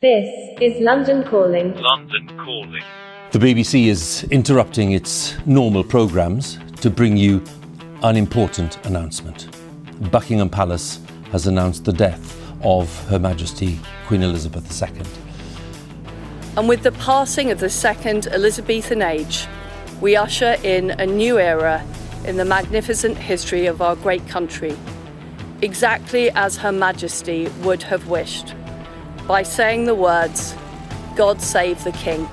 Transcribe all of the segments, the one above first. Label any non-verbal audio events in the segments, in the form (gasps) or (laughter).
This is London Calling. London Calling. The BBC is interrupting its normal programmes to bring you an important announcement. Buckingham Palace has announced the death of Her Majesty Queen Elizabeth II. And with the passing of the second Elizabethan age, we usher in a new era in the magnificent history of our great country, exactly as Her Majesty would have wished, by saying the words, God save the King.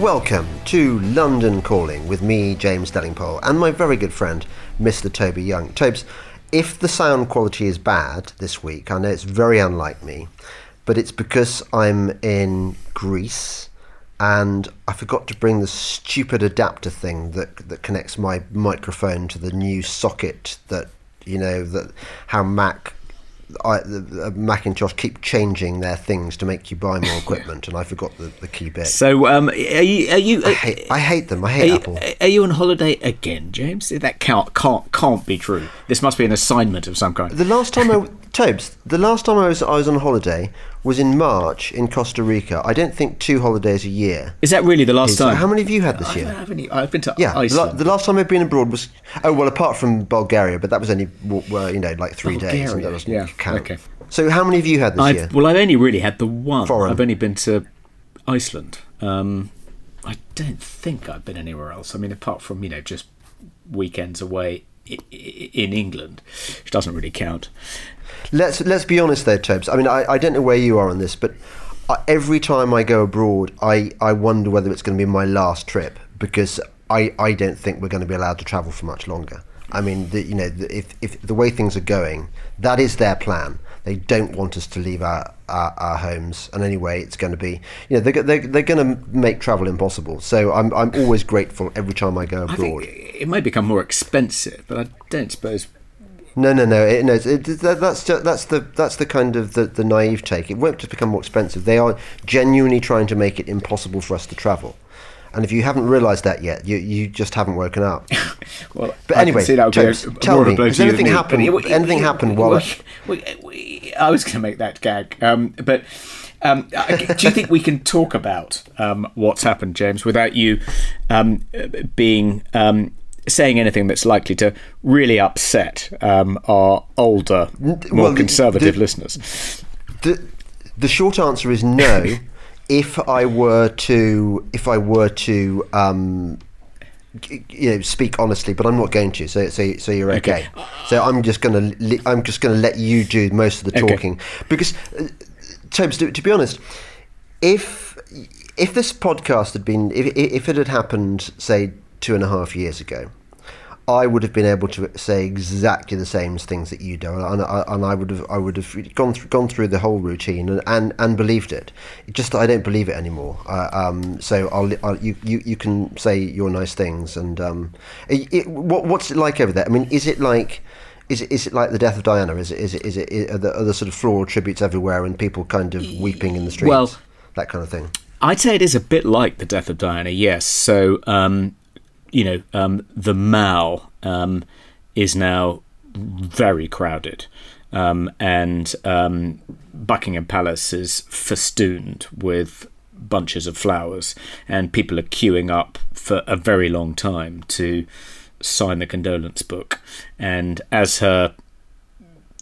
Welcome to London Calling with me, James Delingpole, and my very good friend, Mr. Toby Young. Tobes, if the sound quality is bad this week, I know it's very unlike me, but it's because I'm in Greece and I forgot to bring the stupid adapter thing that that connects my microphone to the new socket that you know that how Mac I, the, uh, Macintosh keep changing their things to make you buy more (laughs) equipment, and I forgot the, the key bit. So, um, are you? Are you I hate, I hate them. I hate are Apple. You, are you on holiday again, James? That can't can't can't be true. This must be an assignment of some kind. The last time I (laughs) Tobes, the last time I was I was on holiday was in March in Costa Rica. I don't think two holidays a year. Is that really the last is- time? How many have you had this I year? haven't any- I've been to Yeah, Iceland. the last time I've been abroad was oh well, apart from Bulgaria, but that was only well, you know like three days, and Bulgaria, that doesn't yeah, count. okay. So how many have you had this I've, year? well, I've only really had the one. Foreign. I've only been to Iceland. Um, I don't think I've been anywhere else. I mean, apart from you know just weekends away i- i- in England, which doesn't really count. Let's let's be honest though, Tobes. I mean, I, I don't know where you are on this, but every time I go abroad, I, I wonder whether it's going to be my last trip because I, I don't think we're going to be allowed to travel for much longer. I mean, the, you know, the, if if the way things are going, that is their plan. They don't want us to leave our, our, our homes, and anyway, it's going to be, you know, they're, they're, they're going to make travel impossible. So I'm, I'm always grateful every time I go I abroad. think it may become more expensive, but I don't suppose. No, no, no. It, no, it, it, that, that's that's the that's the kind of the, the naive take. It won't just become more expensive. They are genuinely trying to make it impossible for us to travel. And if you haven't realised that yet, you you just haven't woken up. (laughs) Well, But I anyway, would a- tell me, has anything happened- anything happened while- well, we- we- I was going to make that gag, um, but um, do you think we can talk about um, what's happened, James, without you um, being um, saying anything that's likely to really upset um, our older, more well, conservative the- listeners? the the short answer is no. (laughs) if I were to if I were to um, you know speak honestly, but I'm not going to. So so so you're okay. Okay. So I'm just gonna li- I'm just gonna let you do most of the Okay. talking because, uh, Tobes, to, to be honest, if if this podcast had been if if it had happened say two and a half years ago. I would have been able to say exactly the same things that you do, and I, and I would have I would have gone through gone through the whole routine and, and, and believed it. Just I don't believe it anymore. Uh, um, so I'll, I'll you, you you can say your nice things and um, it, it, what what's it like over there? I mean, is it like is it, is it like the death of Diana? Is it is it is it are there, are there sort of floral tributes everywhere and people kind of weeping in the streets? Well- that kind of thing. I'd say it is a bit like the death of Diana, yes. So, um, you know, um, the Mall um, is now very crowded, um, and um, Buckingham Palace is festooned with bunches of flowers, and people are queuing up for a very long time to sign the condolence book. And as her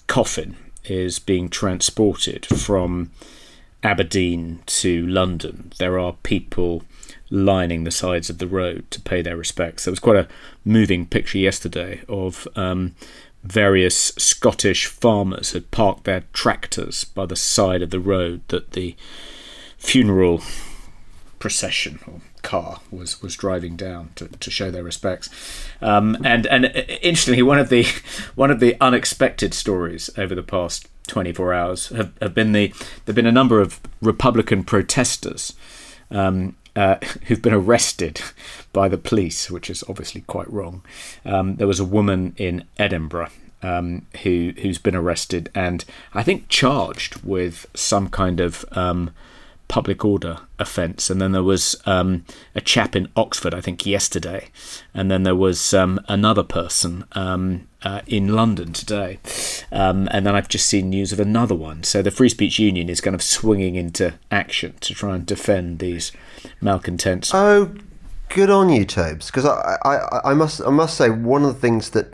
coffin is being transported from Aberdeen to London, there are people lining the sides of the road to pay their respects. There was quite a moving picture yesterday of um, various Scottish farmers had parked their tractors by the side of the road that the funeral procession or car was was driving down to, to show their respects. Um, and and interestingly, one of the (laughs) one of the unexpected stories over the past 24 hours have, have been the there've been a number of Republican protesters. Um, uh, (laughs) who've been arrested by the police, which is obviously quite wrong. Um, there was a woman in Edinburgh um, who who's been arrested and I think charged with some kind of um, public order offence. And then there was um, a chap in Oxford, I think yesterday, and then there was um, another person um, uh, in London today. Um, and then I've just seen news of another one. So the Free Speech Union is kind of swinging into action to try and defend these malcontents. Oh, good on you, Tobes. Because I, I, I must, I must say, one of the things that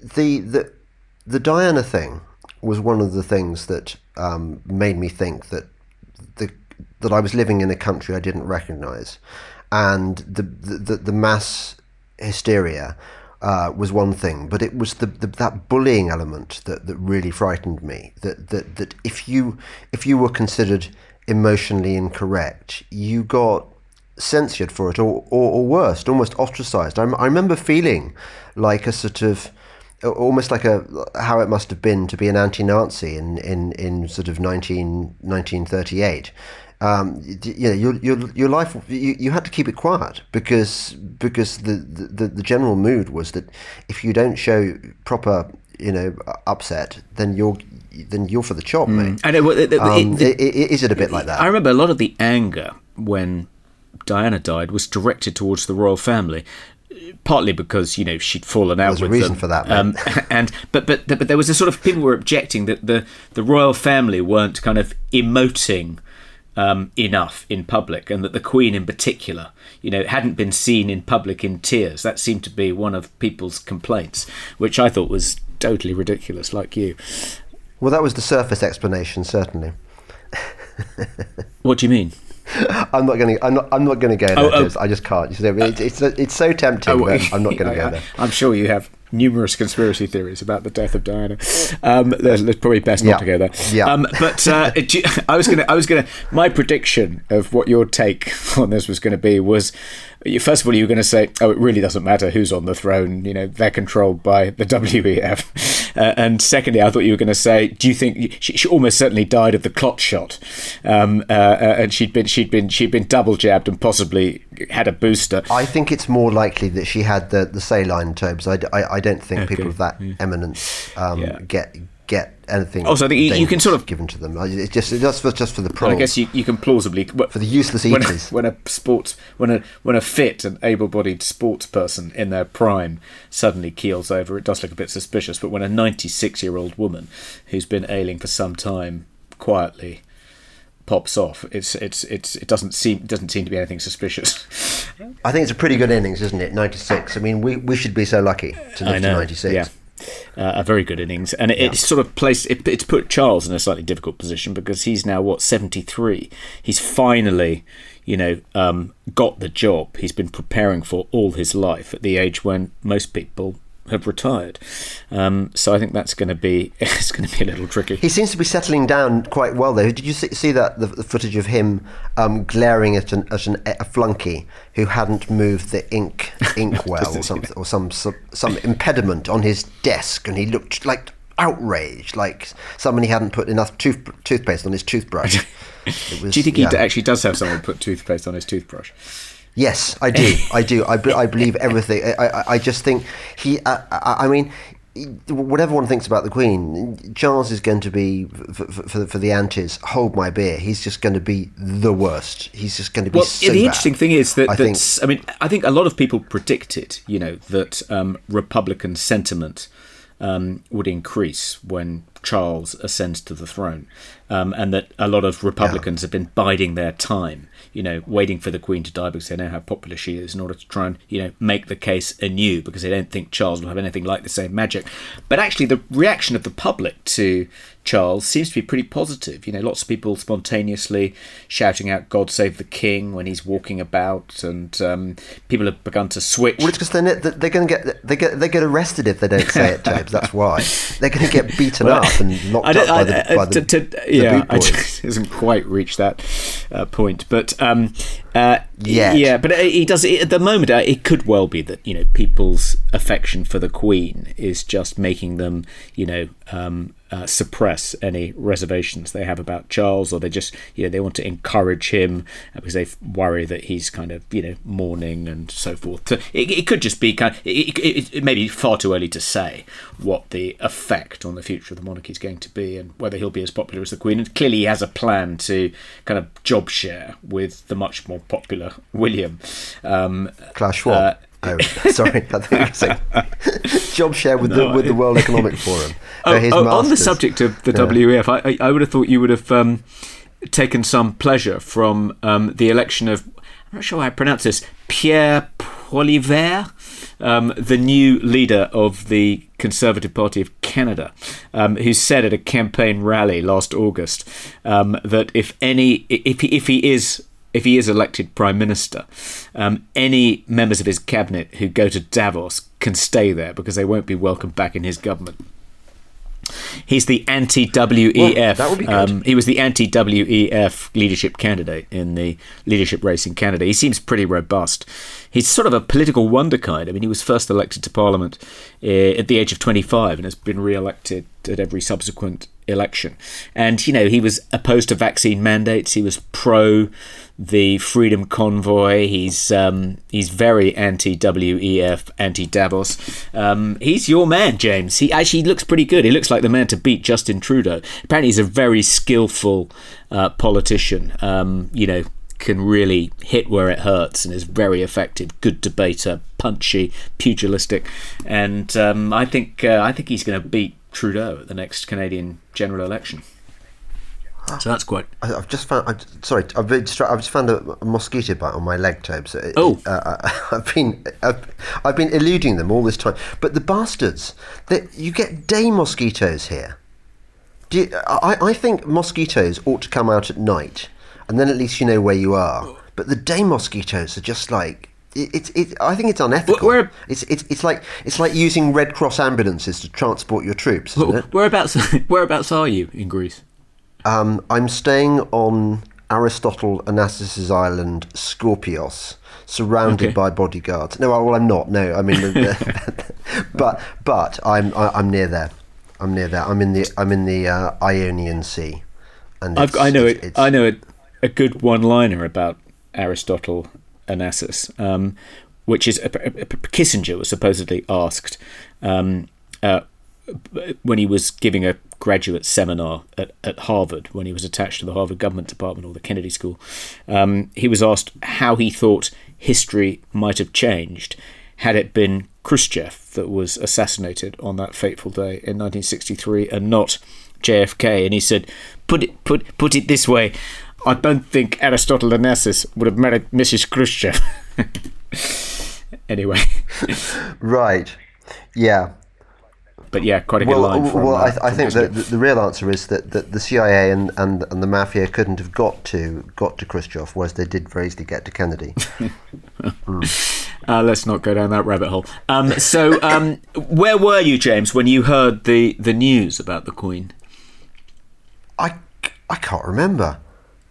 the the the Diana thing was one of the things that um, made me think that the that I was living in a country I didn't recognise, and the the, the mass hysteria uh, was one thing, but it was the, the, that bullying element that, that really frightened me. That, that that if you if you were considered emotionally incorrect, you got censored for it, or or, or worse, almost ostracized. I, I remember feeling like a sort of almost like a how it must have been to be an anti-Nazi in in, in sort of 19, 1938 um, you know, your, your, your life, you, you had to keep it quiet because because the, the, the general mood was that if you don't show proper, you know, upset, then you're then you're for the chop, mm. mate. It, it, um, it, is it a bit like that? I remember a lot of the anger when Diana died was directed towards the royal family partly because you know she'd fallen out There's with a reason them. for that. Um, (laughs) and but, but but there was a sort of people were objecting that the the royal family weren't kind of emoting um, enough in public, and that the Queen in particular, you know, hadn't been seen in public in tears. That seemed to be one of people's complaints, which I thought was totally ridiculous, like you. Well, that was the surface explanation, certainly. (laughs) what do you mean? I'm not going to. I'm not. I'm not going to go there. Oh, oh. I just can't. It's, it's, it's so tempting, oh, I'm not going (laughs) to go there. I'm sure you have numerous conspiracy theories about the death of Diana. Um, there's, probably best not yeah. to go there. Yeah. Um, but uh, (laughs) I was gonna, I was gonna. My prediction of what your take on this was going to be was, first of all, you were going to say, "Oh, it really doesn't matter who's on the throne. You know, they're controlled by the (laughs) WEF." Uh, and secondly, I thought you were going to say, "Do you think she, she almost certainly died of the clot shot?" Um, uh, uh, and she'd been, she'd been, she'd been double jabbed and possibly had a booster. I think it's more likely that she had the the saline tubes. I, I, I don't think okay. people of that yeah. eminence um, yeah. get anything. Oh, also, I think you, you, can sort of given to them. It's just just for just for the pros. I guess you, you can plausibly for the useless eaters. When a, when a sports when a when a fit and able-bodied sports person in their prime suddenly keels over, it does look a bit suspicious. But when a 96-year-old woman who's been ailing for some time quietly pops off. It's it's it's it doesn't seem doesn't seem to be anything suspicious. I think it's a pretty good innings, isn't it? Ninety six. I mean, we, we should be so lucky to live to ninety six. Yeah. Uh, a very good innings, and it, yeah. it's sort of placed it, it's put Charles in a slightly difficult position because he's now what seventy three. He's finally, you know, um, got the job he's been preparing for all his life at the age when most people have retired. Um, so I think that's going to be (laughs) it's going to be a little tricky. He seems to be settling down quite well, though. Did you see, see that the, the, footage of him um, glaring at, an, at an, a flunky who hadn't moved the ink ink (laughs) well or something or some, some some impediment on his desk, and he looked like outraged, like somebody hadn't put enough tooth, toothpaste on his toothbrush. (laughs) Was, Do you think yeah. he actually does have someone put toothpaste on his toothbrush? Yes, I do. I do. I, I believe everything. I, I, I just think he. I, I mean, whatever one thinks about the Queen, Charles is going to be for, for, for, the antis. Hold my beer. He's just going to be the worst. He's just going to be. Well, so the bad. interesting thing is that I, think, I mean, I think a lot of people predicted, you know, that um, Republican sentiment um, would increase when Charles ascends to the throne, um, and that a lot of Republicans yeah. have been biding their time you know, waiting for the Queen to die because they know how popular she is in order to try and, you know, make the case anew because they don't think Charles will have anything like the same magic. But actually, the reaction of the public to Charles seems to be pretty positive. You know, lots of people spontaneously shouting out "God save the King" when he's walking about, and um, people have begun to switch. Well, it's because they're, they're going to get they get they get arrested if they don't say it, James. That's why they're going to get beaten well, up and locked up by the, by the, to, to, yeah, the it (laughs) hasn't quite reached that uh, point, but um, uh, yeah, yeah, but he does at the moment. Uh, it could well be that you know people's affection for the Queen is just making them, you know, um, uh, suppress any reservations they have about Charles, or they just you know they want to encourage him uh, because they worry that he's kind of you know mourning and so forth. So it, it could just be kind of it, it, it may be far too early to say what the effect on the future of the monarchy is going to be and whether he'll be as popular as the Queen. And clearly, he has a plan to kind of job share with the much more popular (laughs) William. Um, Klaus Schwab. Uh, Oh, (laughs) sorry. I think it's a job share with No, the with the World Economic Forum. (laughs) Oh, oh, on the subject of the Yeah. WEF, I, I, I would have thought you would have um, taken some pleasure from um, the election of, I'm not sure how I pronounce this, Pierre Poilievre, um, the new leader of the Conservative Party of Canada, um, who said at a campaign rally last August um, that if any, if he, if he is if he is elected prime minister, um, any members of his cabinet who go to Davos can stay there because they won't be welcomed back in his government. He's the. Well, would be good. Um, he was the anti-WEF leadership candidate in the leadership race in Canada. He seems pretty robust. He's sort of a political wonderkind. I mean, he was first elected to Parliament uh, at the age of 25 and has been re-elected at every subsequent election. And you know, he was opposed to vaccine mandates. He was pro the Freedom Convoy. He's um, he's very anti WEF, anti Davos. Um, he's your man, James. He actually looks pretty good. He looks like the man to beat Justin Trudeau. Apparently, he's a very skillful uh, politician. Um, you know. Can really hit where it hurts and is very effective. Good debater, punchy, pugilistic, and um, I think uh, I think he's going to beat Trudeau at the next Canadian general election. So that's quite I, I've just found. I, sorry, I've, been distra- I've just found a, a mosquito bite on my leg, Tobe. So Oh. uh, I, (laughs) I've been I've, I've been eluding them all this time. But the bastards, that you get day mosquitoes here. Do you, I, I think mosquitoes ought to come out at night, and then at least you know where you are. But the day mosquitoes are just like. It- It's it, I think it's unethical. Where- It's, it's it's like it's like using Red Cross ambulances to transport your troops, it? Whereabouts? (laughs) Whereabouts are you in Greece? Um, I'm staying on Aristotle Onassis' island, Skorpios, surrounded Okay. by bodyguards. No, well, I'm not. No, I mean, (laughs) but but I'm I, I'm near there. I'm near there. I'm in the I'm in the uh, Ionian Sea, and I've, I know it. I know a, a good one-liner about Aristotle Onassis, um, which is Kissinger was supposedly asked um, uh, when he was giving a graduate seminar at, at Harvard, when he was attached to the Harvard Government Department or the Kennedy School. Um, he was asked how he thought history might have changed had it been Khrushchev that was assassinated on that fateful day in 1963 and not JFK. And he said, "Put it put put it this way." I don't think Aristotle Onassis would have married Mrs. Khrushchev. (laughs) anyway, right. Yeah. but yeah, quite a good Well, line from, well, uh, I, I think that the, the real answer is that, that the CIA and, and, and the mafia couldn't have got to got to Khrushchev, whereas they did very easily get to Kennedy. (laughs) Uh, let's not go down that rabbit hole. Um, so, um, where were you, James, when you heard the, the news about the Queen? I, I can't remember.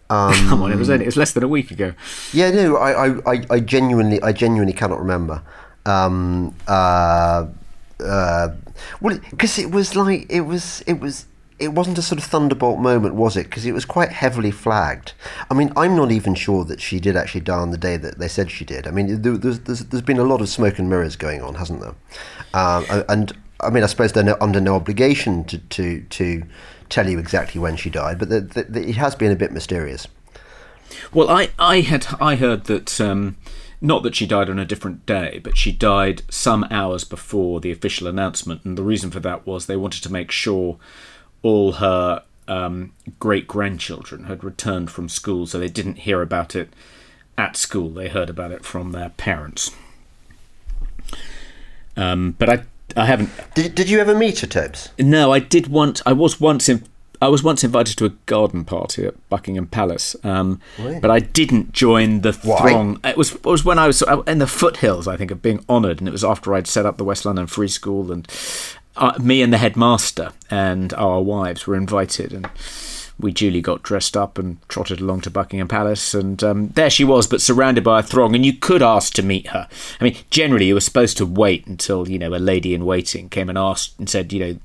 (laughs) Come on, it was only, it was less than a week ago. Yeah, no, I, I, I, genuinely, I genuinely cannot remember. Um, uh, uh, well, because it was like it was, it was, it wasn't a sort of thunderbolt moment, was it? Because it was quite heavily flagged. I mean, I'm not even sure that she did actually die on the day that they said she did. I mean, there, there's, there's, there's been a lot of smoke and mirrors going on, hasn't there? Um, and- and I mean, I suppose they're no, under no obligation to, to, to tell you exactly when she died, but the, the, the, it has been a bit mysterious. Well, I, I had I heard that um, not that she died on a different day, but she died some hours before the official announcement, and the reason for that was they wanted to make sure all her um, great grandchildren had returned from school, so they didn't hear about it at school. They heard about it from their parents. Um, but I I haven't Did, did you ever meet her, Tobes? no, I did once. I was once in. I was once invited to a garden party at Buckingham Palace, um, Really? but I didn't join the Why? throng. It was it was when I was in the foothills, I think, of being honoured, and it was after I'd set up the West London Free School, and uh, me and the headmaster and our wives were invited, and we duly got dressed up and trotted along to Buckingham Palace, and um, there she was, but surrounded by a throng, and you could ask to meet her. I mean, generally you were supposed to wait until you know a lady in waiting came and asked and said, you know,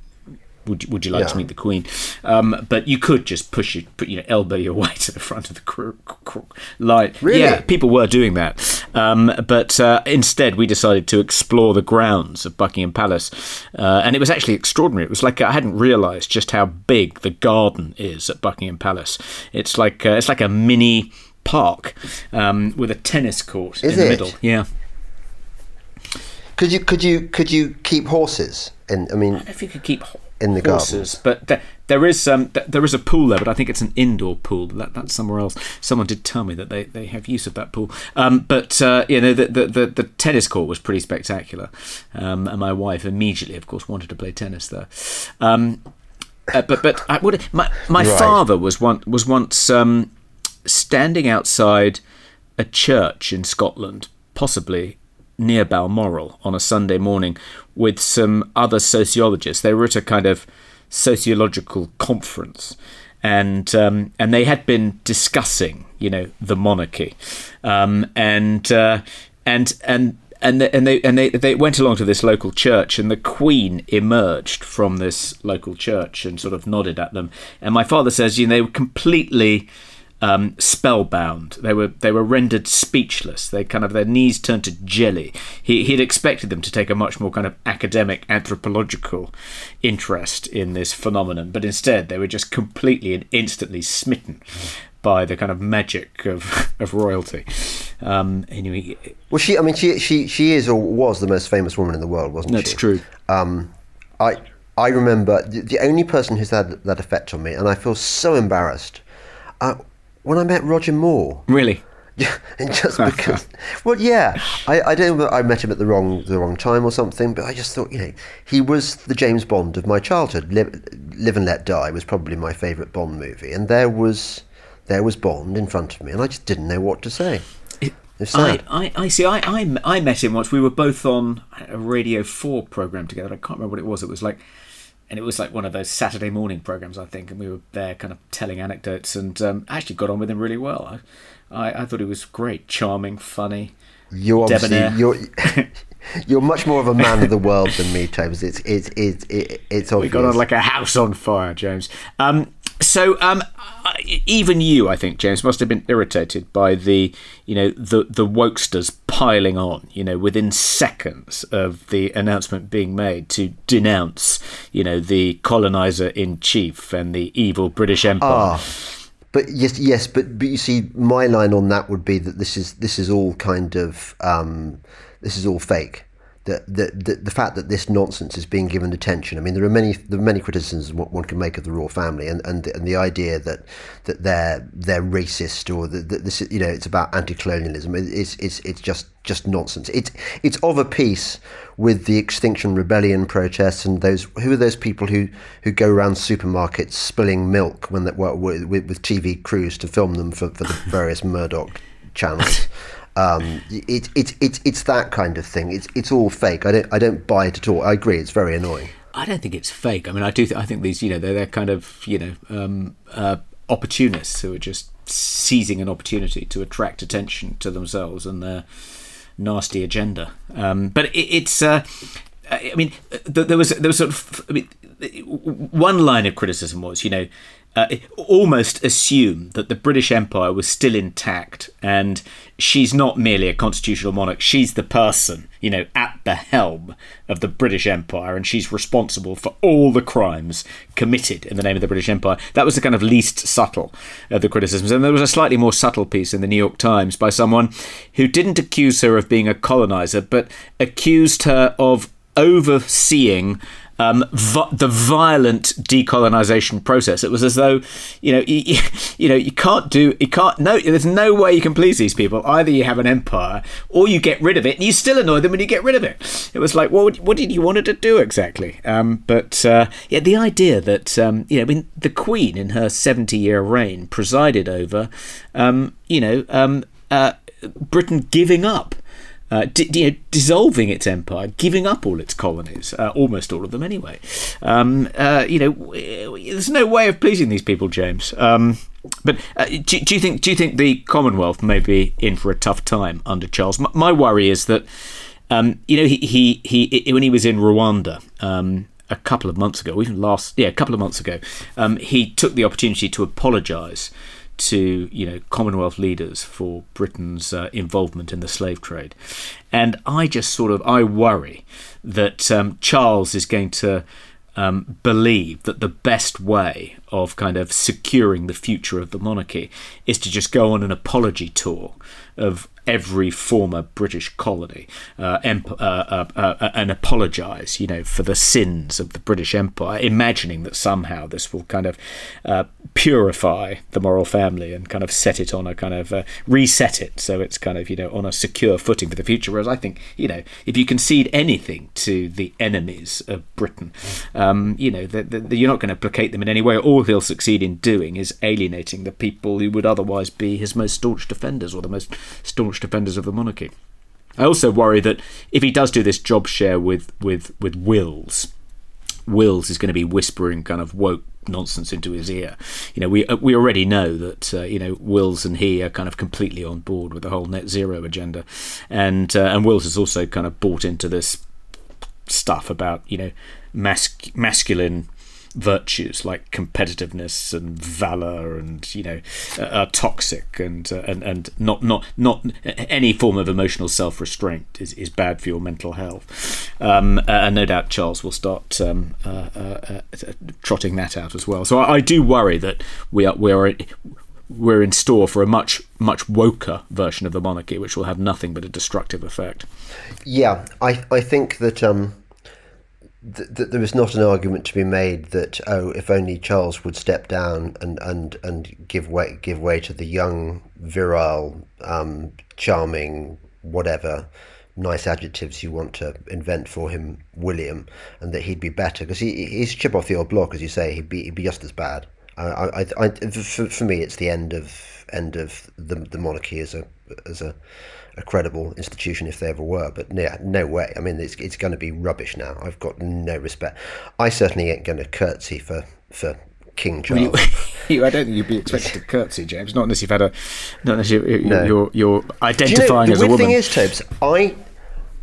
would you, would you like to meet the Queen? Um, but you could just push it, put you know, elbow your (laughs) way to the front of the cr- cr- line. Really? Yeah, people were doing that. Um, but uh, instead, we decided to explore the grounds of Buckingham Palace, uh, and it was actually extraordinary. It was like I hadn't realised just how big the garden is at Buckingham Palace. It's like uh, it's like a mini park um, with a tennis court Is in the middle. Yeah. Could you could you could you keep horses? In I mean, if you could keep In the horses, but there, there is um, there is a pool there, but I think it's an indoor pool. That, that's somewhere else. Someone did tell me that they, they have use of that pool. Um, but uh, you know, the, the, the the tennis court was pretty spectacular, um, and my wife immediately, of course, wanted to play tennis there. Um, uh, but but I would my my Right. father was one was once um, standing outside a church in Scotland, possibly near Balmoral, on a Sunday morning with some other sociologists. They were at a kind of sociological conference. And um, and they had been discussing, you know, the monarchy, um, and uh, and and and they, and they and they they went along to this local church, and the Queen emerged from this local church and sort of nodded at them. And my father says, you know, they were completely um, spellbound. They were they were rendered speechless. They kind of their knees turned to jelly. He he'd expected them to take a much more kind of academic anthropological interest in this phenomenon, but instead they were just completely and instantly smitten by the kind of magic of (laughs) of royalty. Um, anyway, well, she I mean she she she is or was the most famous woman in the world, wasn't that's she? That's true. I I remember the, the only person who's had that effect on me, and I feel so embarrassed. Uh, when I met Roger Moore, Really. (laughs) Yeah, and just (laughs) because, well, yeah, I, I don't know. I met him at the wrong the wrong time or something, but I just thought, you know, he was the James Bond of my childhood. Live, Live and Let Die was probably my favourite Bond movie, and there was there was Bond in front of me, and I just didn't know what to say. I. I, I see. I, I, I met him once. We were both on a Radio Four program together. I can't remember what it was. It was like, and it was like one of those Saturday morning programs, I think. And we were there, kind of telling anecdotes, and um, actually got on with him really well. I, I, I thought he was great, charming, funny. You're debonair. (laughs) you're you're much more of a man of the world than me, James. It's it's it's it, it's We obvious. got on like a house on fire, James. Um, so um, even you, I think, James, must have been irritated by the, you know, the the wokesters piling on. You know, within seconds of the announcement being made to denounce, you know, the colonizer in chief and the evil British Empire. But yes, yes, but but you see, my line on that would be that this is this is all kind of um, this is all fake. The, the, the, fact that this nonsense is being given attention. I mean, there are many there are many criticisms what one can make of the royal family, and, and, and the idea that that they're they're racist or that, that this you know it's about anti-colonialism. It- It's it's it's just just nonsense. It's it's of a piece with the Extinction Rebellion protests and those who are those people who, who go around supermarkets spilling milk when well, with, with TV crews to film them for, for the various Murdoch channels. (laughs) Um, it, it, it, it's that kind of thing. It's it's all fake. I don't I don't buy it at all. I agree. It's very annoying. I don't think it's fake. I mean, I do. Th- I think these, you know, they're, they're kind of, you know, um, uh, opportunists who are just seizing an opportunity to attract attention to themselves and their nasty agenda. Um, but it, it's. Uh, I mean, th- there was there was sort of. I mean, one line of criticism was, you know, uh, almost assume that the British Empire was still intact and she's not merely a constitutional monarch, she's the person, you know, at the helm of the British Empire and she's responsible for all the crimes committed in the name of the British Empire. That was the kind of least subtle of the criticisms. And there was a slightly more subtle piece in the New York Times by someone who didn't accuse her of being a colonizer, but accused her of overseeing um, vi- the violent decolonization process. It was as though, you know, you, you know, you can't do, you can't. No, there's no way you can please these people. Either you have an empire, or you get rid of it, and you still annoy them when you get rid of it. It was like, what, what did you want it to do exactly? Um, but uh, yeah, the idea that um, you know, I mean, the Queen in her seventy-year reign presided over, um, you know, um, uh, Britain giving up uh, you know, dissolving its empire, giving up all its colonies, uh, almost all of them anyway. Um, uh, you know, there's no way of pleasing these people, James. Um, but uh, do, do you think do you think the Commonwealth may be in for a tough time under Charles? M- my worry is that um, you know he, he he when he was in Rwanda. Um, a couple of months ago, even last, yeah, a couple of months ago, um, he took the opportunity to apologise to you know Commonwealth leaders for Britain's uh, involvement in the slave trade, and I just sort of I worry that um, Charles is going to um, believe that the best way of kind of securing the future of the monarchy is to just go on an apology tour of every former British colony uh, emp- uh, uh, uh, and apologise, you know, for the sins of the British Empire, imagining that somehow this will kind of uh, purify the moral family and kind of set it on a kind of uh, reset it so it's kind of you know on a secure footing for the future. Whereas I think you know if you concede anything to the enemies of Britain, um, you know the, the, you're not going to placate them in any way. All he'll succeed in doing is alienating the people who would otherwise be his most staunch defenders or the most staunch defenders of the monarchy. I also worry that if he does do this job share with with with Wills, Wills is going to be whispering kind of woke nonsense into his ear. You know, we uh, we already know that uh, you know Wills and he are kind of completely on board with the whole net zero agenda, and uh, and Wills has also kind of bought into this stuff about you know mas- masculine virtues like competitiveness and valor and you know uh, are toxic and uh, and and not not not any form of emotional self-restraint is, is bad for your mental health. Um, and no doubt Charles will start um, uh, uh, uh, trotting that out as well. So I, I, do worry that we are we are we're in store for a much much woker version of the monarchy which will have nothing but a destructive effect. Yeah I I think that um that there is not an argument to be made that oh, if only Charles would step down and and and give way give way to the young, virile, um, charming, whatever nice adjectives you want to invent for him, William, and that he'd be better because he he's chip off the old block, as you say. He'd be he'd be just as bad. I, I, I, for, for me, it's the end of end of the the monarchy as a as a a credible institution if they ever were. But yeah, no way. I mean, it's it's going to be rubbish now. I've got no respect. I certainly ain't going to curtsy for for King Charles. Well, (laughs) you, I don't think you'd be expected to curtsy, James. Not unless you've had a, not unless you, no. you're you're identifying you know, as a woman. The thing is, Tobes, I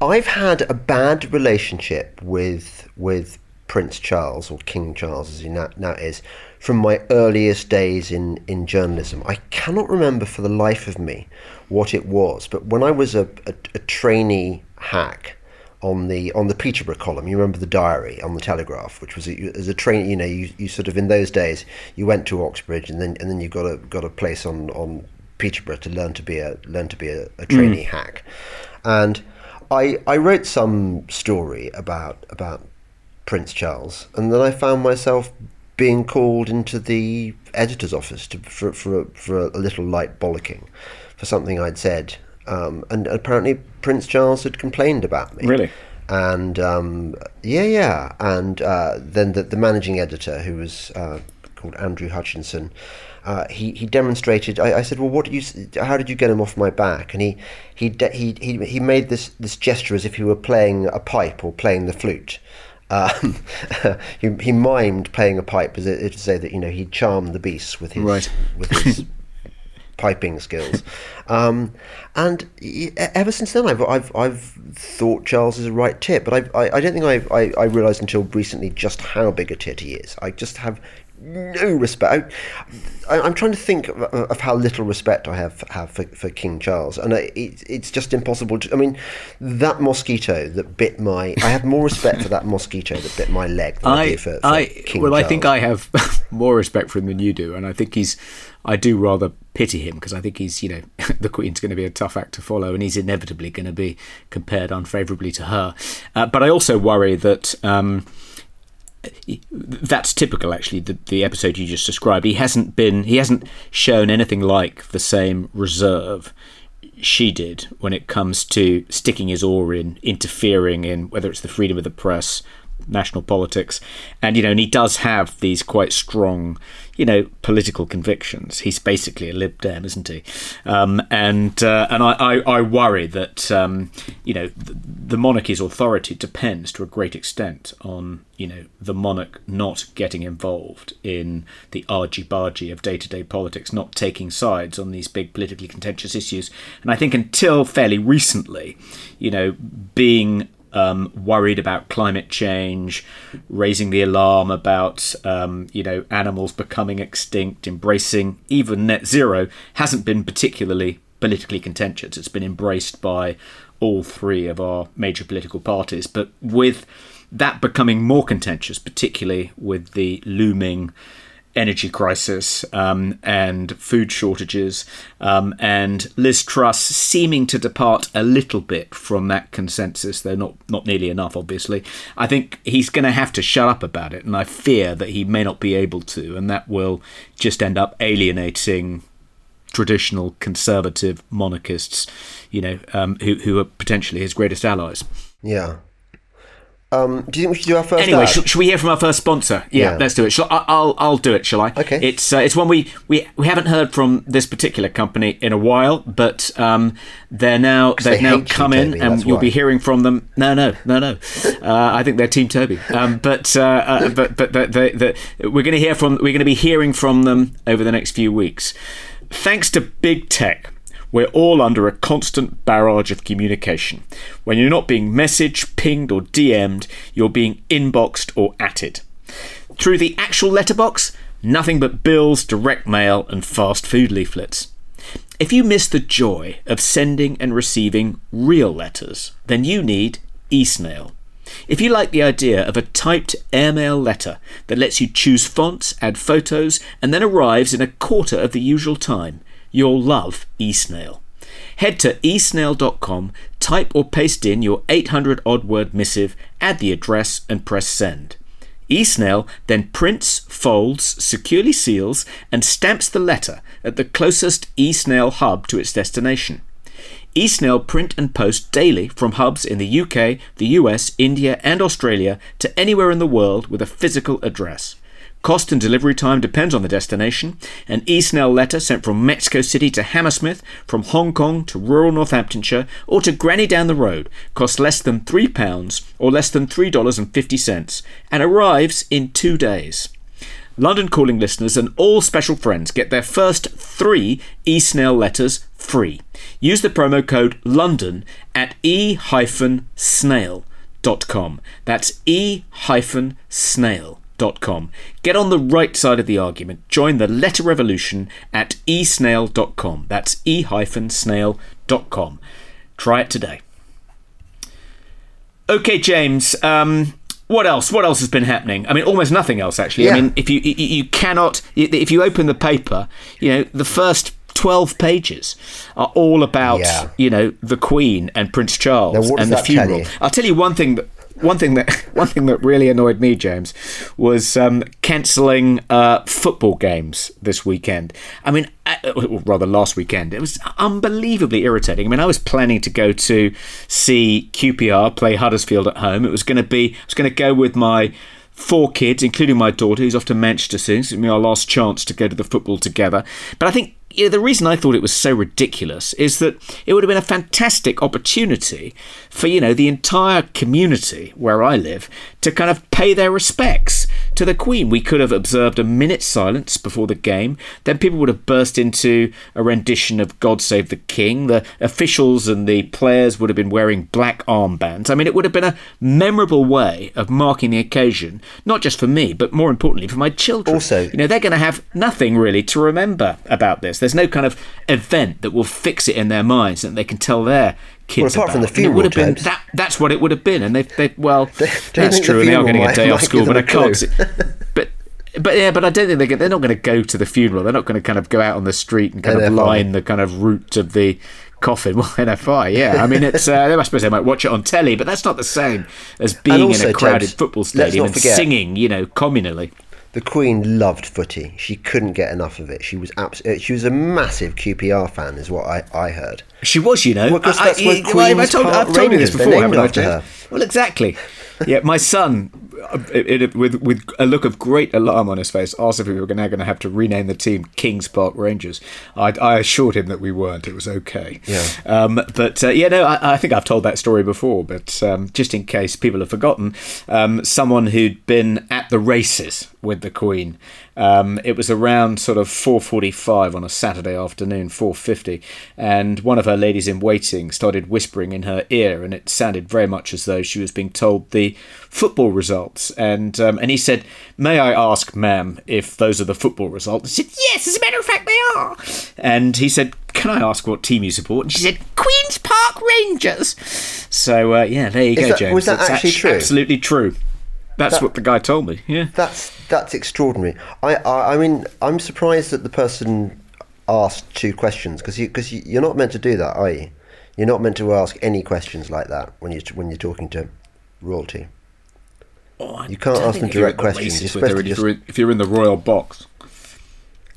I've had a bad relationship with with Prince Charles or King Charles as he now, now is from my earliest days in in journalism. I cannot remember for the life of me what it was. But when I was a, a, a trainee hack on the on the Peterborough column, you remember the diary on the Telegraph, which was a, as a train. You know, you, you sort of in those days you went to Oxbridge and then and then you got a got a place on on Peterborough to learn to be a learn to be a, a trainee mm. hack, and I I wrote some story about about Prince Charles, and then I found myself being called into the editor's office to, for for a, for a little light bollocking for something I'd said. Um, and apparently Prince Charles had complained about me. Really? And um, yeah, yeah. And uh, then the, the, managing editor, who was uh, called Andrew Hutchinson, uh, he he demonstrated. I, I, said, "Well, what did you? How did you get him off my back?" And he he he he, he made this this gesture as if he were playing a pipe or playing the flute. Um, (laughs) he, he mimed playing a pipe as if to say that you know he charmed the beasts with his right. with his (laughs) piping skills. Um, and ever since then, I've, I've, I've thought Charles is a right tit, but I, I, I don't think I've, I, I realised until recently just how big a tit he is. I just have no respect. I, am trying to think of, of, how little respect I have have for, for King Charles, and it, it's just impossible to. I mean, that mosquito that bit my. I have more respect for that mosquito that bit my leg than I, I do for, for I, King well, Charles. I think I have (laughs) more respect for him than you do, and I think he's. I do rather pity him because I think he's, you know, (laughs) the Queen's going to be a tough act to follow, and he's inevitably going to be compared unfavourably to her. Uh, but I also worry that. Um, that's typical actually the, the episode you just described. He hasn't been he hasn't shown anything like the same reserve she did when it comes to sticking his oar in interfering in whether it's the freedom of the press national politics and you know and he does have these quite strong you know, political convictions. He's basically a Lib Dem, isn't he? Um, and uh, and I, I, I, worry that um, you know the, the, monarchy's authority depends to a great extent on you know the monarch not getting involved in the argy bargy of day to day politics, not taking sides on these big politically contentious issues. And I think until fairly recently, you know, being um, worried about climate change, raising the alarm about um, you know animals becoming extinct, embracing even net zero hasn't been particularly politically contentious. It's been embraced by all three of our major political parties, but with that becoming more contentious, particularly with the looming energy crisis um, and food shortages, um, and Liz Truss seeming to depart a little bit from that consensus, though not not nearly enough, obviously. I think he's going to have to shut up about it, and I fear that he may not be able to, and that will just end up alienating traditional conservative monarchists, you know, um, who who are potentially his greatest allies. Yeah. Um, do you think we should do our first? Anyway, should, should we hear from our first sponsor? Yeah, Yeah. let's do it. Shall I, I'll I'll do it. Shall I? Okay. It's uh, it's one we, we we haven't heard from this particular company in a while, but um, they're now they've they now come in, Toby, and you'll be hearing from them. No, no, no, no. (laughs) Uh, I think they're Team Toby. Um, but, uh, uh, but but but they, they, we're going to hear from we're going to be hearing from them over the next few weeks. Thanks to big tech. We're all under a constant barrage of communication. When you're not being messaged, pinged, or DM'd, you're being inboxed or atted. Through the actual letterbox, nothing but bills, direct mail, and fast food leaflets. If you miss the joy of sending and receiving real letters, then you need eSnail. If you like the idea of a typed airmail letter that lets you choose fonts, add photos, and then arrives in a quarter of the usual time, you'll love eSnail. Head to eSnail.com, type or paste in your 800 odd word missive, add the address, and press send. eSnail then prints, folds, securely seals, and stamps the letter at the closest eSnail hub to its destination. eSnail print and post daily from hubs in the UK, the US, India, and Australia to anywhere in the world with a physical address. Cost and delivery time depends on the destination. An eSnail letter sent from Mexico City to Hammersmith, from Hong Kong to rural Northamptonshire, or to Granny down the road costs less than £3 or less than $3.50 and arrives in two days. London Calling listeners and all special friends get their first three eSnail letters free. Use the promo code LONDON at e-snail.com. That's e-snail.com. Get on the right side of the argument. Join the letter revolution at esnail.com. That's e-snail.com. Try it today. Okay, James. Um, what else? What else has been happening? I mean, almost nothing else actually. Yeah. I mean, if you you, you cannot if you open the paper, you know the first. 12 pages are all about Yeah. you know the queen and prince charles Now, and the funeral i'll tell you one thing that one thing that (laughs) one thing that really annoyed me james was um, cancelling uh, football games this weekend i mean uh, or rather last weekend it was unbelievably irritating i mean i was planning to go to see qpr play huddersfield at home it was going to be i was going to go with my four kids, including my daughter, who's off to Manchester soon. It's going to be our last chance to go to the football together. But I think you know, the reason I thought it was so ridiculous is that it would have been a fantastic opportunity for you know the entire community where I live to kind of pay their respects to the Queen. We could have observed a minute's silence before the game. Then people would have burst into a rendition of "God Save the King." The officials and the players would have been wearing black armbands. I mean, it would have been a memorable way of marking the occasion, not just for me, but more importantly for my children. Also- you know, they're going to have nothing really to remember about this. There's no kind of event that will fix it in their minds that they can tell their kids Well, apart from the And it would have funeral, been that. That's what it would have been, and (laughs) they, they well, that's think the true, and they are funeral getting a day off school, but I can't. But. But yeah, but I don't think they're, they're not going to go to the funeral. They're not going to kind of go out on the street and kind of line the kind of route of the coffin. Well, (laughs) NFI, yeah. I mean, it's. Uh, I suppose they might watch it on telly, but that's not the same as being also, in a crowded James, football stadium and forget- singing, you know, communally. The Queen loved footy. She couldn't get enough of it. She was abs- uh, She was a massive QPR fan, is what I, I heard. She was, you know. Well, 'cause I- that's I- where I- I Queen's told, I've told you this before, haven't I, James? Well, exactly. Yeah, my son, uh, it, it- with with a look of great alarm on his face, asked if we were now going to have to rename the team Kings Park Rangers. I, I assured him that we weren't. It was okay. Yeah. Um, but uh, yeah, no, I, I think I've told that story before. But um, just in case people have forgotten, um, someone who'd been at the races with the Queen. Um, it was around sort of 4:45 on a Saturday afternoon, 4:50, and one of her ladies in waiting started whispering in her ear, and it sounded very much as though she was being told the football results. And um, and he said, "May I ask, ma'am, if those are the football results?" She said, "Yes, as a matter of fact, they are." And he said, "Can I ask what team you support?" And she said, "Queens Park Rangers." So uh, yeah, there you Is go, that- James. was that It's actually act- true? Absolutely true. That's That- what the guy told me. Yeah. That's that's extraordinary. I, I I mean I'm surprised that the person asked two questions because you because you, you're not meant to do that, are you? You're not meant to ask any questions like that when you when you're talking to royalty. Oh, You can't ask them direct the questions, races you're with supposed her, to if, you're in, if you're in the royal box,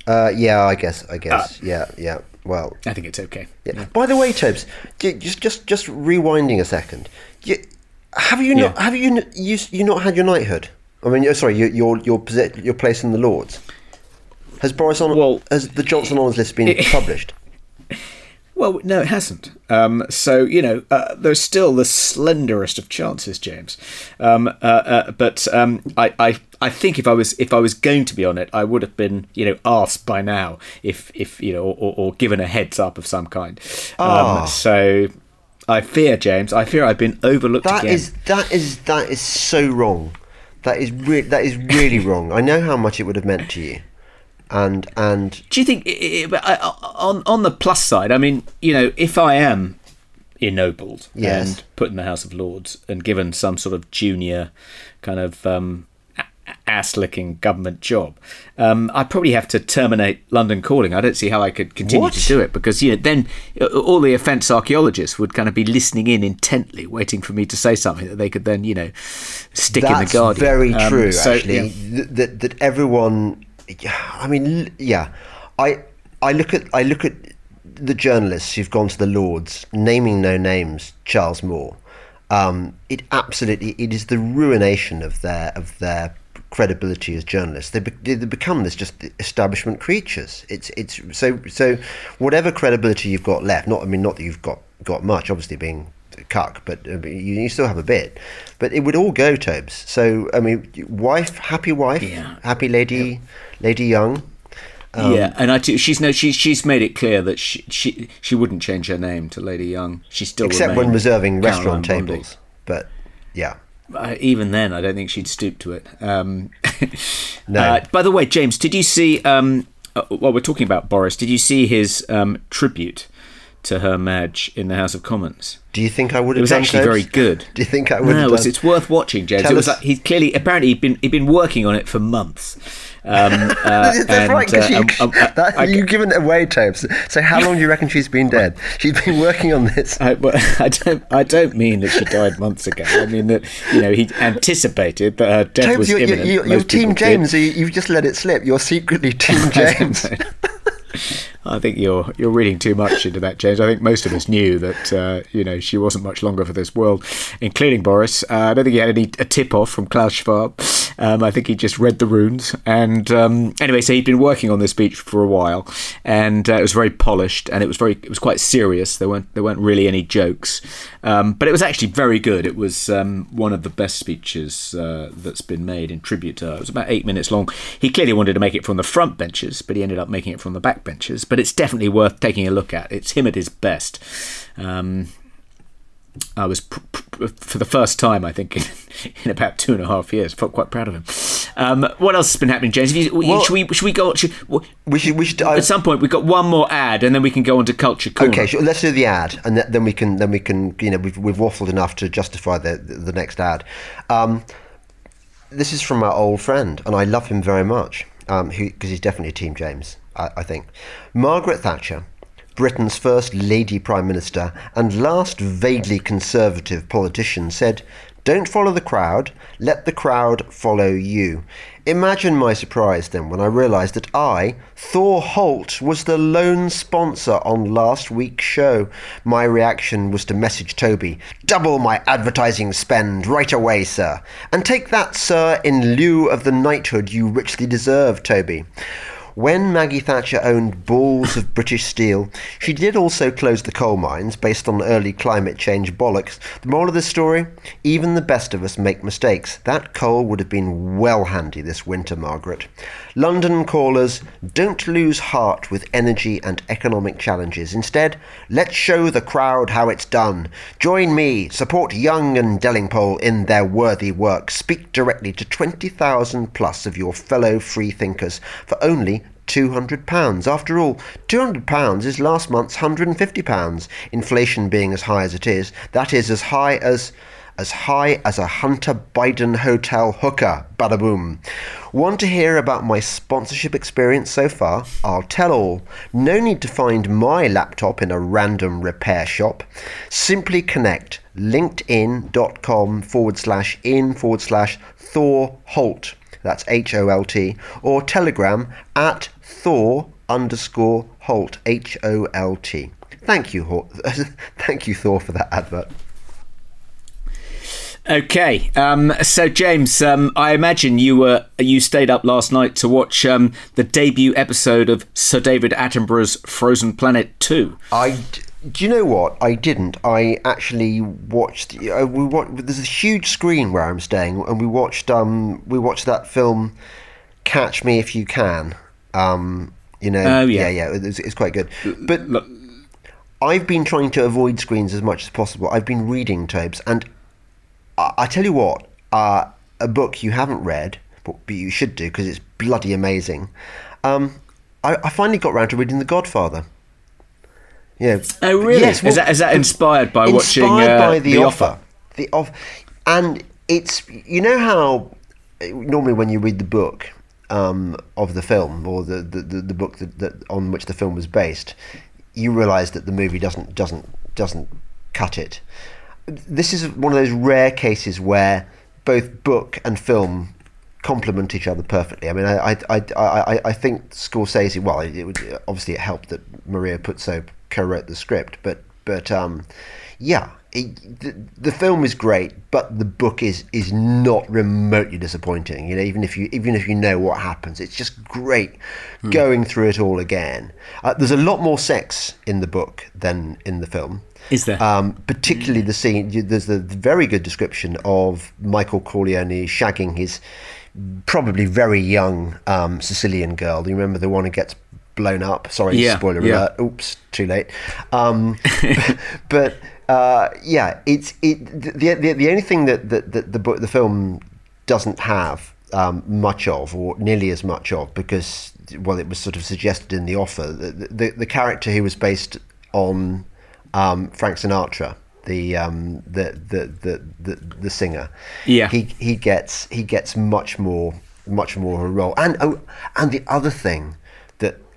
Uh, yeah, I guess I guess yeah yeah. Well, I think it's okay. yeah. By the way, Tobes, just just just rewinding a second. You, have you not Yeah. have you you you not had your knighthood? I mean, sorry, your your your, your place in the Lords. Has Boris on Well- has the Johnson honours list been (laughs) published? Well, no, it hasn't. Um, so you know, uh, there's still the slenderest of chances, James. Um, uh, uh, but um, I, I, I think if I was if I was going to be on it, I would have been you know asked by now if if you know or, or given a heads up of some kind. Um, so I fear, James. I fear I've been overlooked That again. is that is that is so wrong. That is re- that is really (coughs) wrong. I know how much it would have meant to you, and and Do you think, i- i- but I- I- on on the plus side, I mean, you know, if I am ennobled Yes. and put in the House of Lords and given some sort of junior kind of um, ass licking government job, um, I probably have to terminate London Calling. I don't see how I could continue What? to do it because you know then uh, all the offence archaeologists would kind of be listening in intently, waiting for me to say something that they could then you know stick in the that's Guardian. very Um, true. so, actually, yeah. that that everyone. I mean, yeah. I I look at I look at the journalists who've gone to the Lords, naming no names. Charles Moore. Um, it absolutely it is the ruination of their of their credibility as journalists. They, be, they become this just establishment creatures. It's it's so so whatever credibility you've got left. Not I mean not that you've got got much. Obviously being cuck, but uh, you, you still have a bit. But it would all go, Tobes. So I mean, wife, happy wife, Yeah. happy lady, Lady Young. yeah, and I too, she's no, she's she's made it clear that she she she wouldn't change her name to Lady Young. She still except when reserving Caroline restaurant Bondi. tables. But yeah, Uh, even then, I don't think she'd stoop to it. Um, No. uh, by the way, James, did you see? Um, uh, while we're talking about Boris, did you see his um, tribute to Her Madge in the House of Commons? do you think I would have? It was actually very good. Do you think I would No, have it's, done? it's worth watching, James. Tell it was us- like he's clearly, apparently, he'd been he'd been working on it for months. Um, (laughs) uh, That's and, right, because uh, you, um, um, uh, that, I- you've given it away, Tobes. So how long do you reckon she's been dead? She's been working on this. (laughs) I, well, I don't. I don't mean that she died months ago. I mean that you know he anticipated that her death was you're, imminent. you're, you're Team. James. so You, you've just let it slip. You're secretly (laughs) Team James. I think you're you're reading too much into that, James. I think most of us knew that uh, you know she wasn't much longer for this world, including Boris. Uh, I don't think he had any a tip off from Klaus Schwab. Um, I think he just read the runes. And um, anyway, so he'd been working on this speech for a while, and uh, it was very polished, and it was very it was quite serious. There weren't there weren't really any jokes, um, but it was actually very good. It was um, one of the best speeches uh, that's been made in tribute to her. It was about eight minutes long. He clearly wanted to make it from the front benches, but he ended up making it from the back benches. But it's definitely worth taking a look at. It's him at his best. Um, I was pr- pr- for the first time, I think, in, in about two and a half years. Felt quite proud of him. Um, what else has been happening, James? You- Well- should we should we go? Should, we should. We should. I, at some point, we've got one more ad, and then we can go on to culture corner. Okay, sure. let's do the ad, and th- then we can then we can you know we've we've waffled enough to justify the the, next ad. Um, this is from our old friend, and I love him very much um, because he's definitely Team James. I, I think Margaret Thatcher, Britain's first lady prime minister and last vaguely conservative politician, said. Don't follow the crowd, let the crowd follow you. Imagine my surprise then when I realised that I, Thor Holt, was the lone sponsor on last week's show. My reaction was to message Toby, double my advertising spend right away, sir. And take that, sir, in lieu of the knighthood you richly deserve, Toby. When Maggie Thatcher owned balls of British steel, she did also close the coal mines based on early climate change bollocks. The moral of the story? Even the best of us make mistakes. That coal would have been well handy this winter, Margaret. London callers, don't lose heart with energy and economic challenges. Instead, let's show the crowd how it's done. Join me, support Young and Delingpole in their worthy work. Speak directly to 20,000 plus of your fellow freethinkers for only £200. After all, £200 is last month's £150. Inflation being as high as it is, that is as high as as high as a Hunter Biden hotel hooker. Bada boom. Want to hear about my sponsorship experience so far? I'll tell all. No need to find my laptop in a random repair shop. Simply connect linkedin.com forward slash in forward slash Thor Holt. That's H O L T. Or Telegram at Thor underscore Holt. H O L T. Thank you, Hor- (laughs) thank you, Thor, for that advert. Okay, um, so James, um, I imagine you were you stayed up last night to watch um, the debut episode of Sir David Attenborough's Frozen Planet Two. I do you know what? I didn't. I actually watched. Uh, we watched. There's a huge screen where I'm staying, and we watched. Um, we watched that film, Catch Me If You Can. Um, you know. Oh, yeah. yeah, yeah. It's, it's quite good. But Look, I've been trying to avoid screens as much as possible. I've been reading Tobes, and I, I tell you what, uh, a book you haven't read, but, but you should do because it's bloody amazing. Um, I, I finally got round to reading The Godfather. Yeah. Oh, really? Yes, Is that- is that inspired by watching, inspired uh, by the, The offer. Offer? The off, and it's you know how uh, normally when you read the book um, of the film or the the, the, the book that, that on which the film was based, you realise that the movie doesn't doesn't doesn't cut it. This is one of those rare cases where both book and film complement each other perfectly. I mean, I I, I, I, I think Scorsese. Well, it would obviously it helped that Mario Puzo co-wrote the script, but but um, yeah, it, the, the film is great, but the book is is not remotely disappointing. You know, even if you even if you know what happens, it's just great going through it all again. Uh, there's a lot more sex in the book than in the film. Is there? Um, particularly the scene. There's the very good description of Michael Corleone shagging his probably very young um, Sicilian girl. Do you remember the one who gets blown up? Sorry, Yeah, spoiler yeah. alert. Oops, too late. Um, (laughs) but uh, yeah, it's it. The, the the only thing that that, that the book the film doesn't have um, much of, or nearly as much of, because well, it was sort of suggested in the offer. The the, the character who was based on um, Frank Sinatra. The, um, the, the the the the singer, Yeah. he he gets he gets much more much more of a role, and oh, and the other thing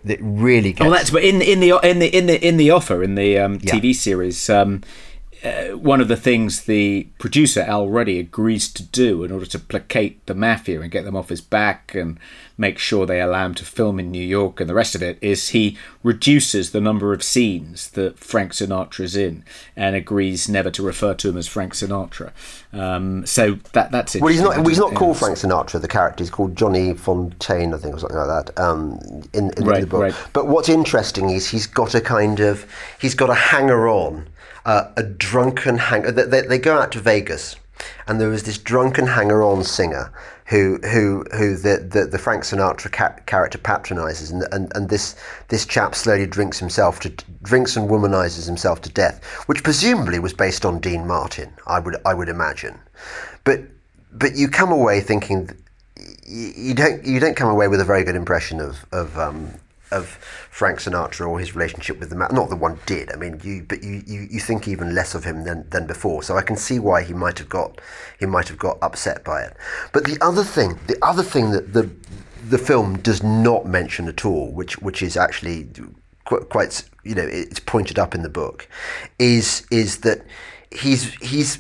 that really gets Oh, that's but in in the in the in the in the offer in the um, Yeah. TV series. Um, uh, one of the things the producer Al Ruddy agrees to do in order to placate the mafia and get them off his back and make sure they allow him to film in New York and the rest of it is he reduces the number of scenes that Frank Sinatra's in and agrees never to refer to him as Frank Sinatra. Um, so that that's it. Well, he's not. He's not called Frank Sinatra. The character is called Johnny Fontane, I think, or something like that. Um, in, in Right, the book. right. But what's interesting is he's got a kind of he's got a hanger on, uh, a drunken hanger. They, they, they go out to Vegas, and there was this drunken hanger on singer who who who the the, the Frank Sinatra ca- character patronizes, and, and and this this chap slowly drinks himself to drinks and womanizes himself to death, which presumably was based on Dean Martin. I would I would imagine, but but you come away thinking you don't you don't come away with a very good impression of of um, of Frank Sinatra or his relationship with the man. Not that one did. I mean, you but you, you, you think even less of him than, than before. So I can see why he might have got he might have got upset by it. But the other thing, the other thing that the the film does not mention at all, which which is actually quite, quite you know it's pointed up in the book, is is that he's he's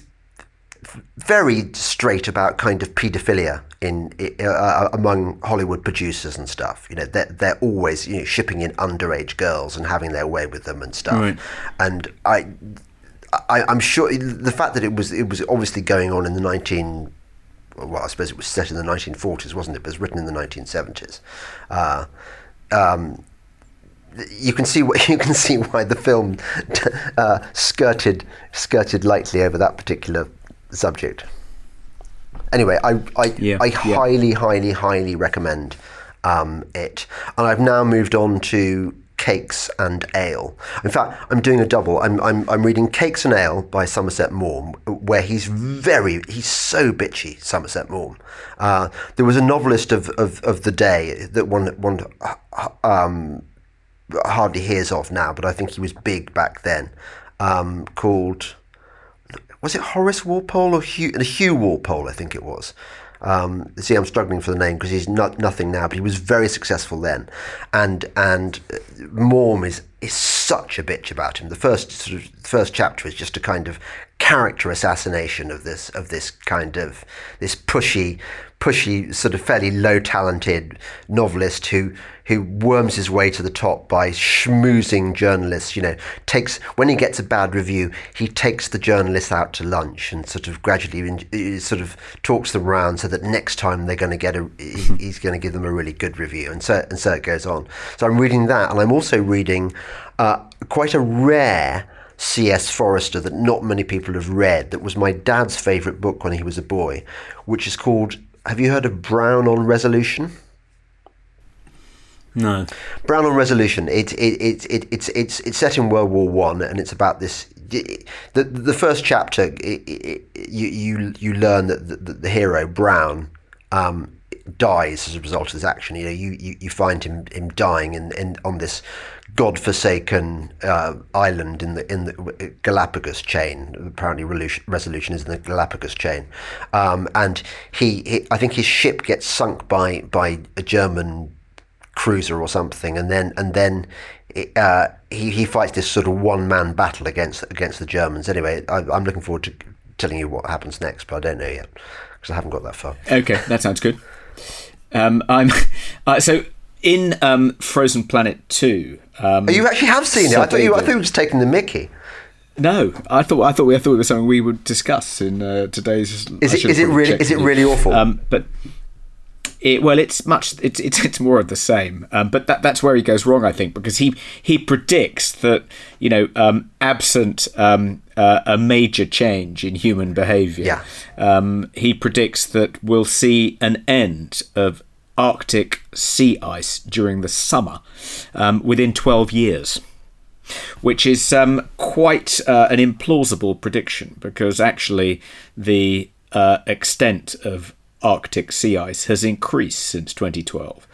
very straight about kind of paedophilia in uh, among Hollywood producers and stuff. You know, they're they're always you know shipping in underage girls and having their way with them and stuff. Right. And I, I, I'm sure the fact that it was it was obviously going on in the nineteen. Well, I suppose it was set in the 1940s, wasn't it? But it was written in the 1970s. Uh, um, you can see what (laughs) you can see why the film (laughs) uh, skirted skirted lightly over that particular subject. Anyway, I I, Yeah, I yeah. highly highly highly recommend um, it, and I've now moved on to Cakes and Ale. In fact, I'm doing a double. I'm I'm, I'm reading Cakes and Ale by Somerset Maugham, where he's very he's so bitchy. Somerset Maugham. Uh, there was a novelist of, of, of the day that one one um, hardly hears of now, but I think he was big back then, um, called was it Horace Walpole or Hugh, Hugh Walpole? I think it was. Um, see, I'm struggling for the name because he's not nothing now, but he was very successful then. And and uh, Maugham is is such a bitch about him. The first sort of first chapter is just a kind of character assassination of this of this kind of this pushy pushy sort of fairly low talented novelist who who worms his way to the top by schmoozing journalists you know takes when he gets a bad review he takes the journalists out to lunch and sort of gradually sort of talks them around so that next time they're going to get a he's going to give them a really good review and so and so it goes on. So I'm reading that and I'm also reading uh, quite a rare C.S. Forester that not many people have read, that was my dad's favourite book when he was a boy, which is called Have you heard of Brown on Resolution? No. Brown on Resolution. It, it, it, it, it's, it's, it's set in World War One, and it's about this. The, the first chapter, it, you, you, you learn that the, the hero, Brown, um, dies as a result of this action. You know, you, you, you find him him dying in, in on this godforsaken uh, island in the in the Galapagos chain. Apparently, resolution is in the Galapagos chain, um, and he, he, I think his ship gets sunk by by a German cruiser or something, and then and then. Uh, he, he fights this sort of one man battle against against the Germans. Anyway, I, I'm looking forward to telling you what happens next, but I don't know yet because I haven't got that far. Okay, that sounds good. Um, I'm (laughs) uh, so in um, Frozen Planet Two. Um, oh, you actually have seen it. I thought you. I thought you were just taking the Mickey. No, I thought I thought we I thought it was something we would discuss in uh, today's. Is it, is it really is it really awful? Um, but it, well, it's much. It's, it's (laughs) it's more of the same. Um, but that that's where he goes wrong, I think, because he he predicts that you know, um, absent um, uh, a major change in human behaviour, yeah. Um, he predicts that we'll see an end of Arctic sea ice during the summer um, within twelve years which is um, quite uh, an implausible prediction because actually the uh, extent of Arctic sea ice has increased since 2012.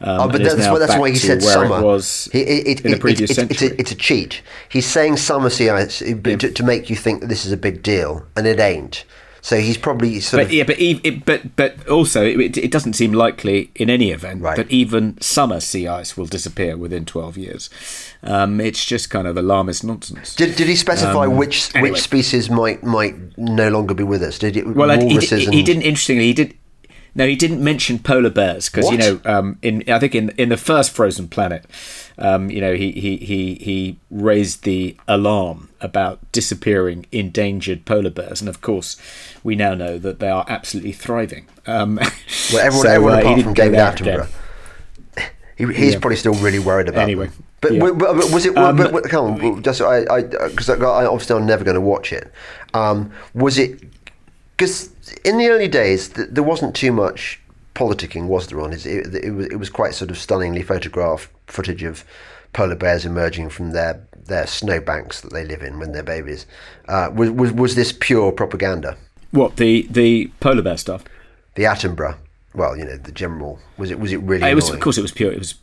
Um, oh, but that's, why, that's why he said summer. It was he, it, in the previous it, century. It's a, it's a, cheat. He's saying summer sea ice yeah. to, to, make you think that this is a big deal, and it ain't. So he's probably sort but, of yeah, but it, but but also it, it, doesn't seem likely in any event right. that even summer sea ice will disappear within twelve years. Um, it's just kind of alarmist nonsense. Did, did he specify um, which anyway. which species might might no longer be with us? Did it? Well, he, he, he didn't. Interestingly, he did. No, he didn't mention polar bears because you know, um, in I think in in the first Frozen Planet, um, you know, he, he he he raised the alarm about disappearing endangered polar bears, and of course, we now know that they are absolutely thriving. Um, well, everyone, (laughs) so, everyone uh, apart from David Attenborough, (laughs) he, he's yeah. probably still really worried about. It. Anyway, them. But, yeah. was it? Um, but, but, come on, just I because I, I, I, obviously I'm never going to watch it. Um, was it because in the early days, th- there wasn't too much politicking, was there? On it, it, it, was it was quite sort of stunningly photographed footage of polar bears emerging from their their snowbanks that they live in when they're babies. Uh, was, was was this pure propaganda? What the the polar bear stuff? The Attenborough. Well, you know the general. Was it was it really? It was, of course, it was pure. It was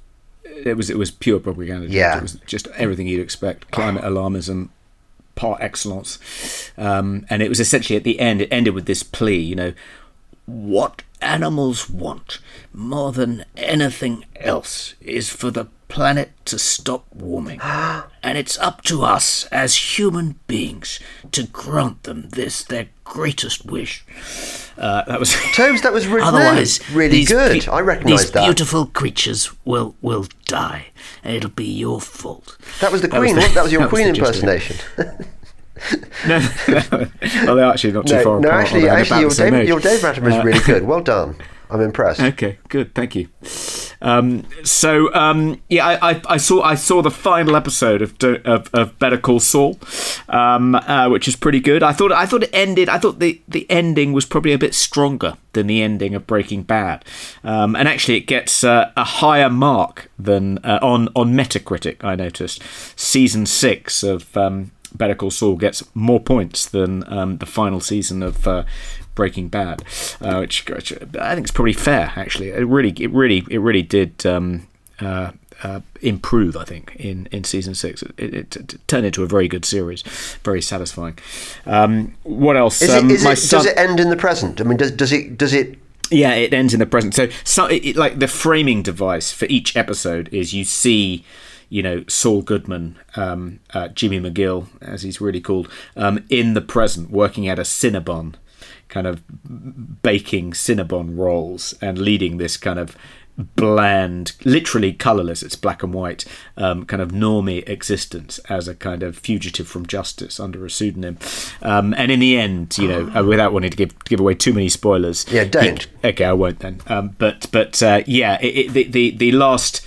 it was it was pure propaganda. Yeah, it was just everything you'd expect: climate (sighs) alarmism, par excellence. Um, and it was essentially at the end, it ended with this plea, you know, what animals want more than anything else is for the planet to stop warming. (gasps) and it's up to us as human beings to grant them this, their greatest wish. Uh, that was (laughs) Tomes. That was really, otherwise really good. Pe- I recognise that. These beautiful creatures will will die, and it'll be your fault. That was the that Queen. Was the, that was your (laughs) that Queen was impersonation. (laughs) no, no, well, they're actually not too no, far no, apart. actually, actually, your Dave, your Dave is uh, really good. Well done. I'm impressed. Okay, good, thank you. Um, so um, yeah, I, I, I, saw I saw the final episode of of, of Better Call Saul, um, uh, which is pretty good. I thought I thought it ended. I thought the, the ending was probably a bit stronger than the ending of Breaking Bad, um, and actually it gets uh, a higher mark than uh, on on Metacritic. I noticed season six of um, Better Call Saul gets more points than um, the final season of uh, Breaking Bad, uh, which, which, I think is probably fair. Actually, it really, it really, it really did um, uh, uh, improve. I think in, in season six, it, it, it, turned into a very good series, very satisfying. Um, what else? Is um, it, is my it, son- does it end in the present? I mean, does, does it does it yeah, it ends in the present. So, so it- like the framing device for each episode is you see, you know, Saul Goodman, um, uh, Jimmy McGill, as he's really called, um, in the present, working at a Cinnabon, kind of baking Cinnabon rolls and leading this kind of bland, literally colorless, it's black and white, um, kind of normie existence as a kind of fugitive from justice under a pseudonym. Um, and in the end, you know, uh, without wanting to give give away too many spoilers, Yeah, don't. okay, I won't then. Um, but but uh, yeah, it, it, the, the the last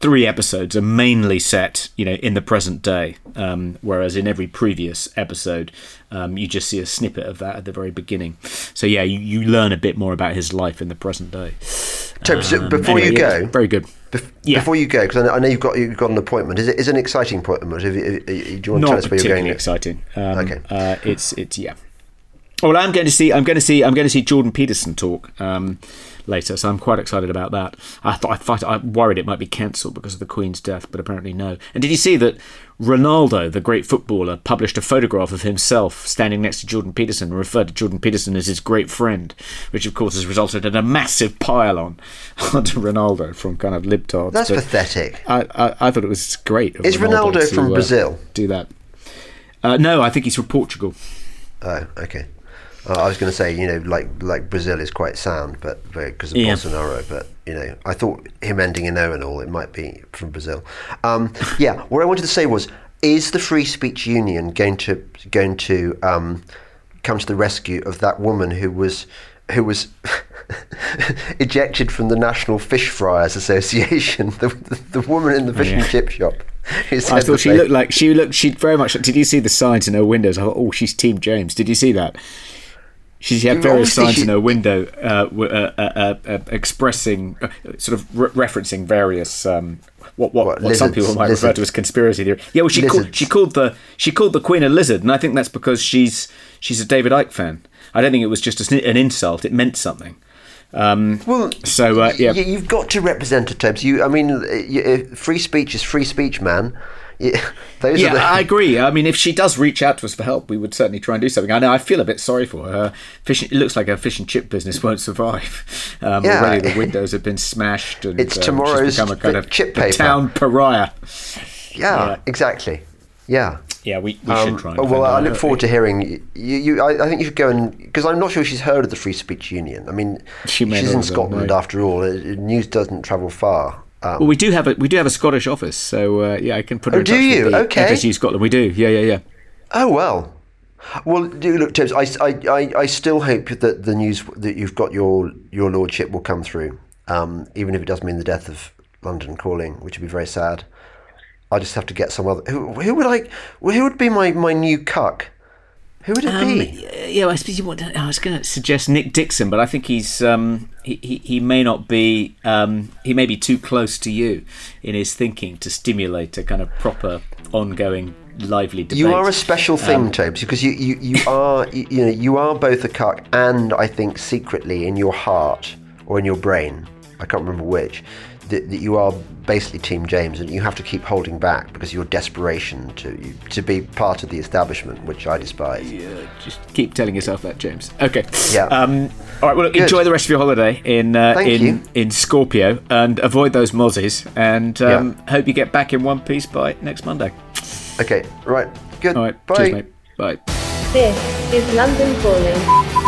three episodes are mainly set, you know, in the present day, um, whereas in every previous episode, um, you just see a snippet of that at the very beginning. So yeah, you, you learn a bit more about his life in the present day. Toby, so Um, before anyway, you yeah, go, very good. bef- Yeah. before you go, because I know, I know you've got you've got an appointment. Is it is it an exciting appointment? Do you want to Not tell us where you're going? exciting. Um, Okay. uh, it's it's yeah. Well, I'm going to see. I'm going to see. I'm going to see Jordan Peterson talk um, later, so I'm quite excited about that. I thought I thought I worried it might be cancelled because of the Queen's death, but apparently no. And did you see that Ronaldo, the great footballer, published a photograph of himself standing next to Jordan Peterson and referred to Jordan Peterson as his great friend, which of course has resulted in a massive pile on (laughs) onto Ronaldo from kind of libtards. That's But pathetic. I, I, I thought it was great. Is Ronaldo to, from uh, Brazil? Do that. Uh, no, I think he's from Portugal. Oh, okay. Uh, I was going to say, you know, like like Brazil is quite sound, but because of Yeah. Bolsonaro. But you know, I thought him ending in O and all, it might be from Brazil. Um, yeah. What I wanted to say was, is the Free Speech Union going to going to um, come to the rescue of that woman who was who was (laughs) ejected from the National Fish Fryers Association? The, (laughs) the, the woman in the fish and Yeah. chip shop. I thought she looked like she looked. She very much. Did you see the signs in her windows? I thought, oh, she's Team James. Did you see that? She had various signs she- in her window, uh, uh, uh, uh, uh, expressing, uh, sort of re- referencing various. Um, what, what, What, what some people might refer to as conspiracy theory. Yeah, well, she called, she called the she called the Queen a lizard, and I think that's because she's she's a David Icke fan. I don't think it was just a, an insult; it meant something. Um, Well, so uh, yeah, you've got to represent it, Tubbs. You, I mean, free speech is free speech, man. Y- (laughs) Those Yeah, the, I (laughs) agree. I mean, if she does reach out to us for help, we would certainly try and do something. I know I feel a bit sorry for her. Fish, it looks like her fish and chip business (laughs) won't survive. Um, Yeah. Already the windows have been smashed, and It's um, tomorrow's become a kind of chip paper. town pariah. yeah, yeah. exactly. Yeah. Yeah, we, we Um, should try. And well, I look forward to hearing you. you I, I think you should go and because I'm not sure she's heard of the Free Speech Union. I mean, She she's in have done, Scotland after all. Uh, News doesn't travel far. Um, Well, we do have a we do have a Scottish office, so uh, yeah, I can put her Oh, in do touch you? with the Okay. FSU Scotland. We do. Yeah, yeah, yeah. Oh well. Well, do look, Tibbs. I, I, I, I still hope that the news that you've got your your lordship will come through, um, even if it does mean the death of London Calling, which would be very sad. I just have to get some other. Who, who would I? Who would be my, my new cuck? Who would it Um, be? yeah, I suppose you want. I was going to suggest Nick Dixon, but I think he's um, he, he he may not be um, he may be too close to you in his thinking to stimulate a kind of proper ongoing lively debate. You are a special thing, Um, Tobes, because you, you, you are you, you know you are both a cuck and I think secretly in your heart or in your brain, I can't remember which, that, that you are basically Team James, and you have to keep holding back because of your desperation to to be part of the establishment, which I despise. just keep telling yourself that, James. Okay. Yeah. Um, all right. Well, look, enjoy the rest of your holiday in uh, in you. in Skorpios and avoid those mozzies. And um, hope you get back in one piece by next Monday. Okay, right, good. All right. Bye. Cheers, mate. Bye. This is London Calling.